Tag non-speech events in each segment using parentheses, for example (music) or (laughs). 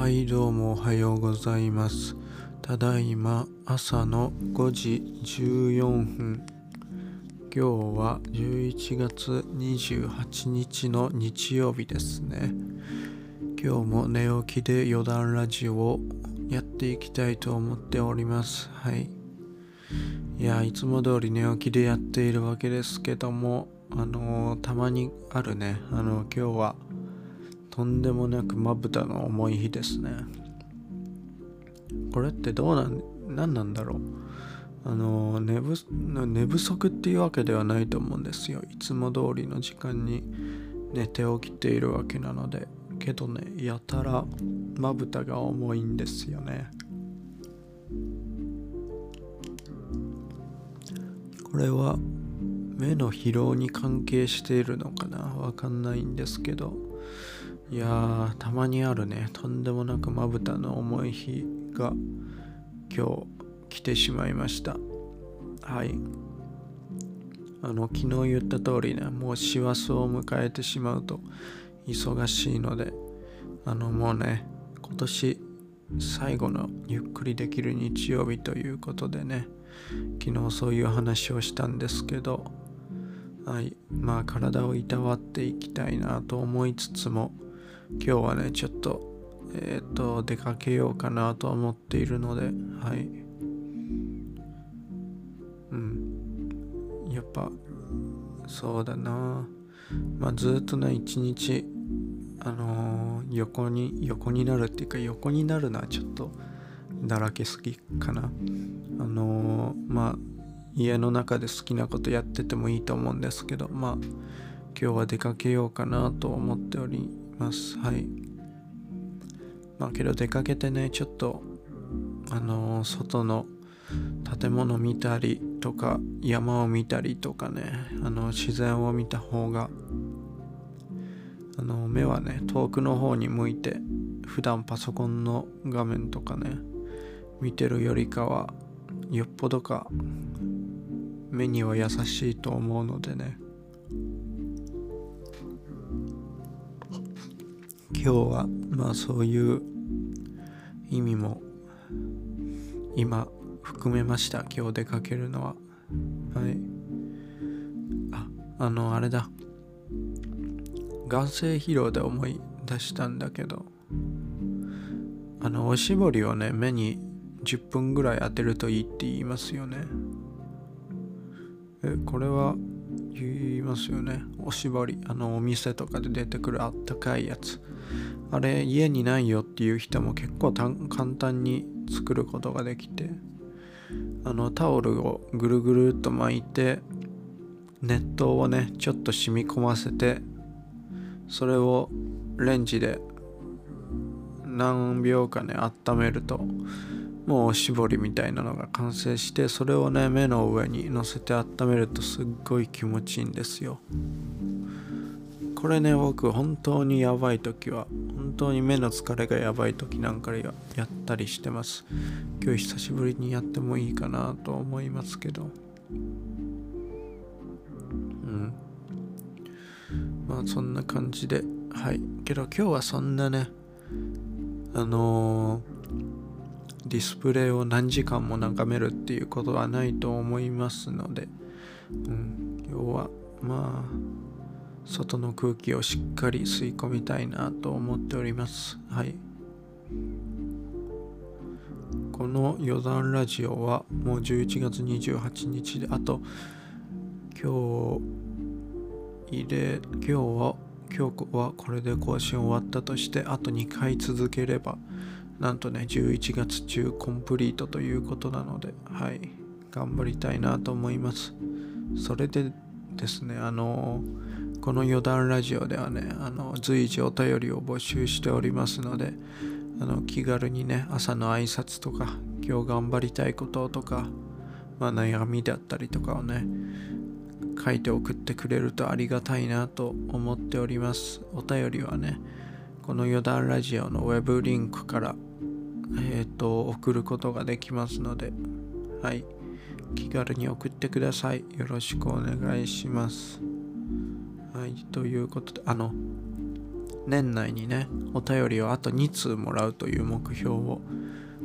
はいどうもおはようございます。ただいま朝の5時14分。今日は11月28日の日曜日ですね。今日も寝起きで余談ラジオをやっていきたいと思っております。はい。いやいつも通り寝起きでやっているわけですけどもあのー、たまにあるねあの今日はとんでもなくまぶたの重い日ですね。これってどうなん何なんだろう。あの寝不寝不足っていうわけではないと思うんですよ。いつも通りの時間に寝て起きているわけなので。けどねやたらまぶたが重いんですよね。これは目の疲労に関係しているのかな。わかんないんですけど。いやーたまにあるね。とんでもなくまぶたの重い日が今日来てしまいました。はい。あの昨日言った通りねもう師走を迎えてしまうと忙しいのであのもうね今年最後のゆっくりできる日曜日ということでね昨日そういう話をしたんですけどはい。まあ体をいたわっていきたいなと思いつつも今日はねちょっとえっ、ー、と出かけようかなと思っているのではい。うん。やっぱそうだな。まあずっとね一日あのー、横に横になるっていうか横になるのはちょっとだらけすぎかな。あのー、まあ家の中で好きなことやっててもいいと思うんですけどまあ今日は出かけようかなと思っております。はい。まあけど出かけてねちょっとあのー、外の建物見たりとか山を見たりとかねあの自然を見た方があの目はね遠くの方に向いて普段パソコンの画面とかね見てるよりかはよっぽどか目には優しいと思うのでね。今日はまあそういう意味も今含めました。今日出かけるのは。はい。ああのあれだ。眼性疲労で思い出したんだけど。あのおしぼりをね目に10分ぐらい当てるといいって言いますよね。えこれは言いますよね。おしぼり。あのお店とかで出てくるあったかいやつ。あれ家にないよっていう人も結構簡単に作ることができてあのタオルをぐるぐるっと巻いて熱湯をねちょっと染み込ませてそれをレンジで何秒かね温めるともうおしぼりみたいなのが完成してそれをね目の上に乗せて温めるとすっごい気持ちいいんですよ。これね僕本当にやばい時は本当に目の疲れがやばい時なんかややったりしてます。今日久しぶりにやってもいいかなと思いますけど。うん。まあそんな感じで。はい。けど今日はそんなねあのー、ディスプレイを何時間も眺めるっていうことはないと思いますので、うん、今日はまあ外の空気をしっかり吸い込みたいなと思っております。はい。この余談ラジオはもう11月28日であと今日入れ今日は今日はこれで更新終わったとしてあと2回続ければなんとね11月中コンプリートということなのではい。頑張りたいなと思います。それでですねあのーこの余談ラジオではねあの随時お便りを募集しておりますのであの気軽にね朝の挨拶とか今日頑張りたいこととか、まあ、悩みだったりとかをね書いて送ってくれるとありがたいなと思っております。お便りはねこの余談ラジオのウェブリンクからえっ、ー、と送ることができますのではい。気軽に送ってください。よろしくお願いします。い、ということで、あの、年内にねお便りをあと2通もらうという目標を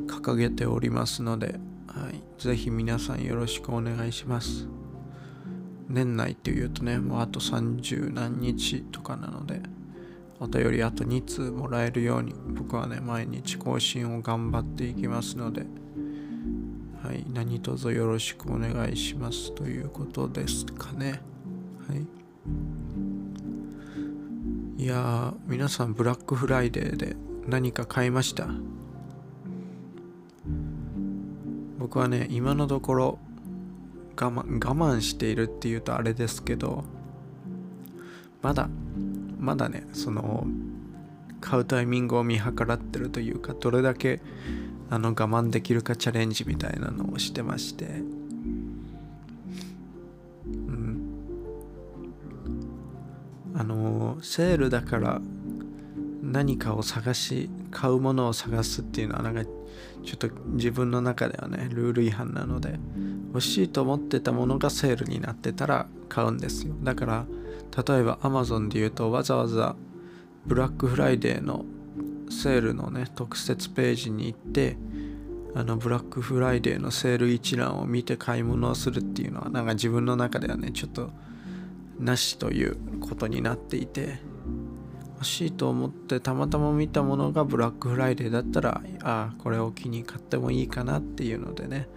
掲げておりますので、はい、ぜひ皆さんよろしくお願いします。年内っていうとねもうあと30何日とかなのでお便りあと2通もらえるように僕はね毎日更新を頑張っていきますのではい何卒よろしくお願いしますということですかね。はい。いや皆さんブラックフライデーで何か買いました？僕はね今のところ我慢我慢しているっていうとあれですけどまだまだねその買うタイミングを見計らってるというかどれだけあの我慢できるかチャレンジみたいなのをしてましてあのセールだから何かを探し買うものを探すっていうのはなんかちょっと自分の中ではねルール違反なので欲しいと思ってたものがセールになってたら買うんですよ。だから例えば Amazon で言うとわざわざブラックフライデーのセールのね特設ページに行ってあのブラックフライデーのセール一覧を見て買い物をするっていうのはなんか自分の中ではねちょっとなしということになっていて欲しいと思ってたまたま見たものがブラックフライデーだったらああこれを機に買ってもいいかなっていうのでね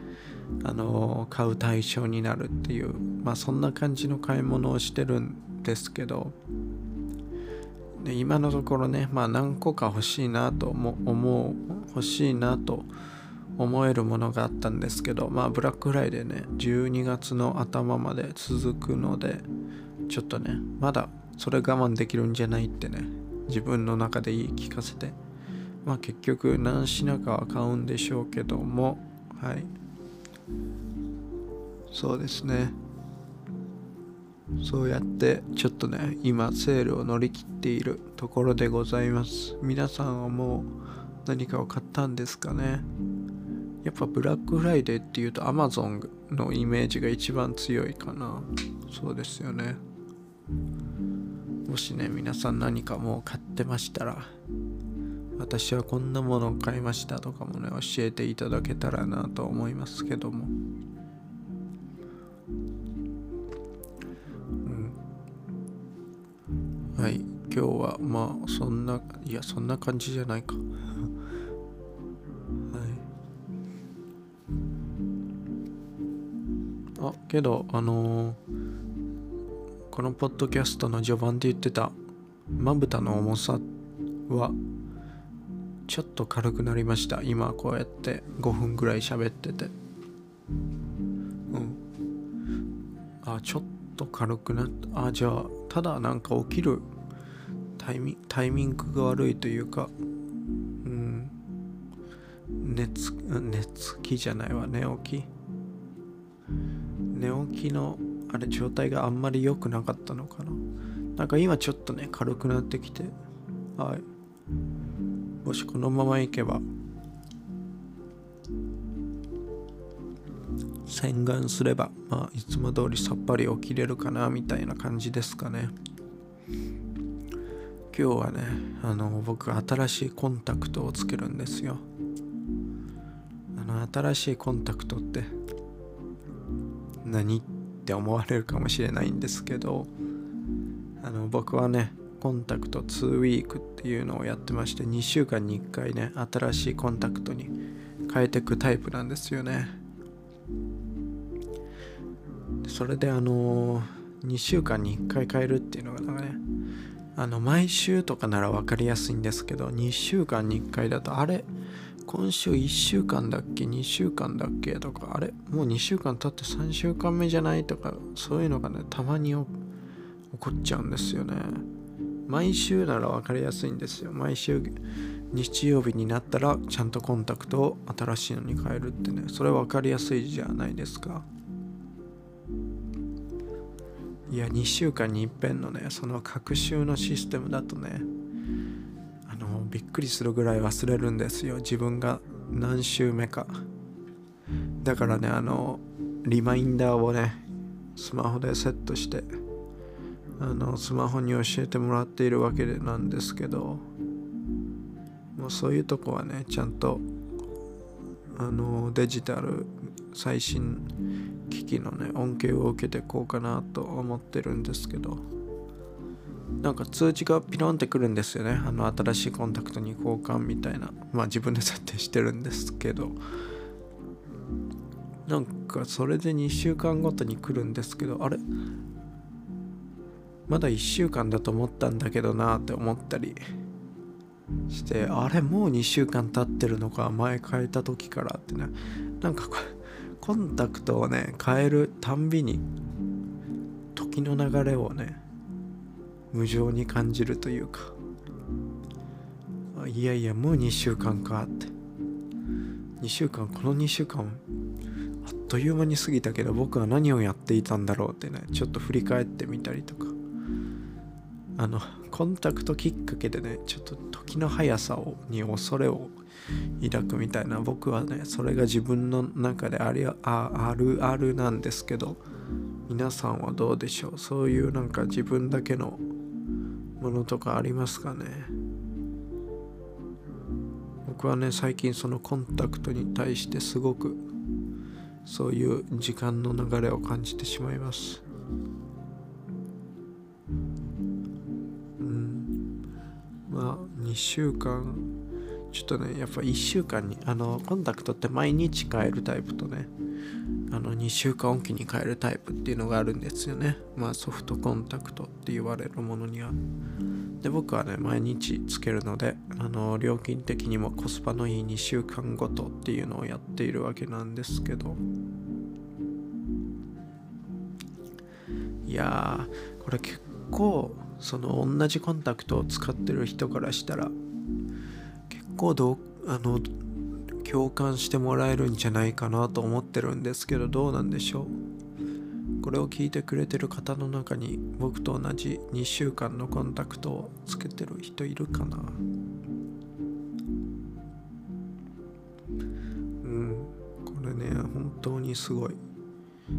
あの買う対象になるっていうまあそんな感じの買い物をしてるんですけどで今のところねまあ何個か欲しいなと思う欲しいなと思えるものがあったんですけどまあブラックフライデーね12月の頭まで続くのでちょっとねまだそれ我慢できるんじゃないってね自分の中で言い聞かせてまあ結局何品かは買うんでしょうけどもはい。そうですね。そうやってちょっとね今セールを乗り切っているところでございます。皆さんはもう何かを買ったんですかね。やっぱブラックフライデーっていうと Amazon のイメージが一番強いかな。そうですよね。もしね皆さん何かもう買ってましたら私はこんなものを買いましたとかもね教えていただけたらなと思いますけども。うん。はい。今日はまあそんないやそんな感じじゃないか。(laughs) はい。あけどあのー、このポッドキャストの序盤で言ってたまぶたの重さはちょっと軽くなりました。今こうやって5分ぐらい喋ってて。うん。あちょっと軽くなった。あじゃあただなんか起きるタイミタイミングが悪いというかうん。寝つ寝つきじゃないわ。寝起き。寝起きのあれ状態があんまり良くなかったのかな？なんか今ちょっとね軽くなってきて。はい。もしこのままいけば。洗顔すれば、まあ、いつも通りさっぱり起きれるかなみたいな感じですかね。今日はねあの僕新しいコンタクトをつけるんですよ。あの新しいコンタクトって何？ってって思われるかもしれないんですけどあの僕はねコンタクト2ウィークっていうのをやってまして2週間に1回ね新しいコンタクトに変えてくタイプなんですよね。それであの2週間に1回変えるっていうのがなんかねあの毎週とかなら分かりやすいんですけど2週間に1回だとあれ今週1週間だっけ？2週間だっけ？とかあれ？もう2週間経って3週間目じゃない？とかそういうのがねたまに起こっちゃうんですよね。毎週なら分かりやすいんですよ。毎週日曜日になったらちゃんとコンタクトを新しいのに変えるってね。それ分かりやすいじゃないですか。いや2週間にいっぺんのねその隔週のシステムだとねびっくりするぐらい忘れるんですよ。自分が何週目か。だからねあのリマインダーをねスマホでセットしてあのスマホに教えてもらっているわけなんですけどもうそういうとこはねちゃんとあのデジタル最新機器のね恩恵を受けてこうかなと思ってるんですけど。なんか通知がピロンってくるんですよね。あの新しいコンタクトに交換みたいな。まあ自分で設定してるんですけど。なんかそれで2週間ごとに来るんですけど。あれ？まだ1週間だと思ったんだけどなって思ったり。してあれ？もう2週間経ってるのか？前変えた時からってね。なんかコンタクトをね変えるたんびに時の流れをね無情に感じるというか。いやいやもう2週間かって。2週間この2週間あっという間に過ぎたけど僕は何をやっていたんだろうってねちょっと振り返ってみたりとか。あのコンタクトきっかけでねちょっと時の速さをに恐れを抱くみたいな僕はねそれが自分の中でありああるあるなんですけど皆さんはどうでしょう？そういうなんか自分だけのものとかありますかね？僕はね最近そのコンタクトに対してすごくそういう時間の流れを感じてしまいます。うん。まあ2週間。ちょっとねやっぱ1週間にあのコンタクトって毎日変えるタイプとねあの2週間おきに変えるタイプっていうのがあるんですよね。まあソフトコンタクトって言われるものには。で僕はね毎日つけるのであの料金的にもコスパのいい2週間ごとっていうのをやっているわけなんですけど。いやこれ結構その同じコンタクトを使ってる人からしたら結構どうあの共感してもらえるんじゃないかなと思ってるんですけどどうなんでしょう。これを聞いてくれてる方の中に僕と同じ2週間のコンタクトをつけてる人いるかな。うん。これね本当にすごい。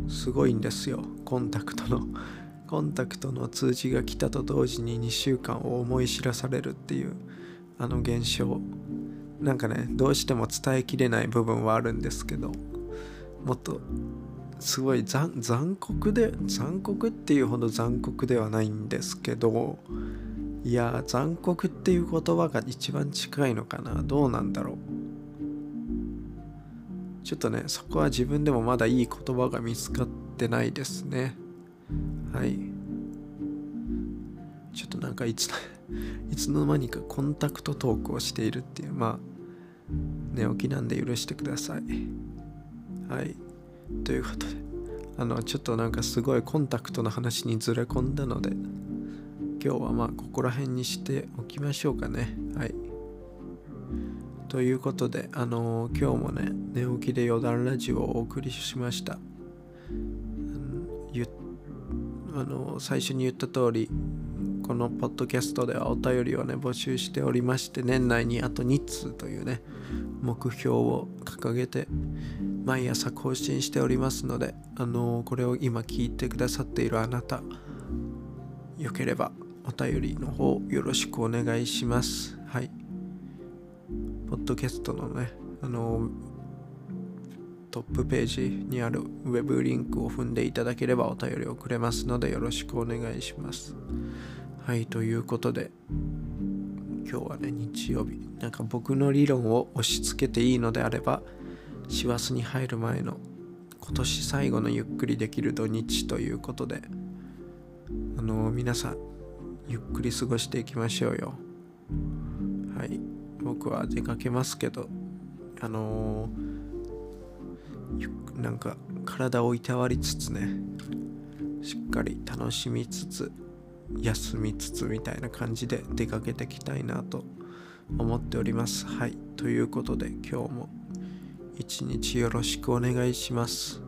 すごいんですよ。コンタクトの。(laughs) コンタクトの通知が来たと同時に2週間を思い知らされるっていうあの現象。なんかねどうしても伝えきれない部分はあるんですけどもっとすごい残酷で残酷っていうほど残酷ではないんですけどいや残酷っていう言葉が一番近いのかな。どうなんだろう。ちょっとねそこは自分でもまだいい言葉が見つかってないですね。はい。ちょっとなんかいつ (laughs) いつの間にかコンタクトトークをしているっていうまあ寝起きなんで許してください。はい。ということであのちょっとなんかすごいコンタクトの話にずれ込んだので今日はまあここら辺にしておきましょうかね。はい。ということであの今日もね寝起きで余談ラジオをお送りしました。あの最初に言った通りこのポッドキャストではお便りをね募集しておりまして年内にあと2通というね目標を掲げて毎朝更新しておりますのであのこれを今聞いてくださっているあなたよければお便りの方よろしくお願いしますはいポッドキャストのねあのトップページにあるウェブリンクを踏んでいただければお便りをくれますのでよろしくお願いします。はい、ということで今日はね日曜日。なんか僕の理論を押し付けていいのであれば師走に入る前の今年最後のゆっくりできる土日ということであの皆さんゆっくり過ごしていきましょうよ。はい僕は出かけますけどあのーなんか体をいたわりつつねしっかり楽しみつつ休みつつみたいな感じで出かけてきたいなと思っておりますはいということで今日も一日よろしくお願いします。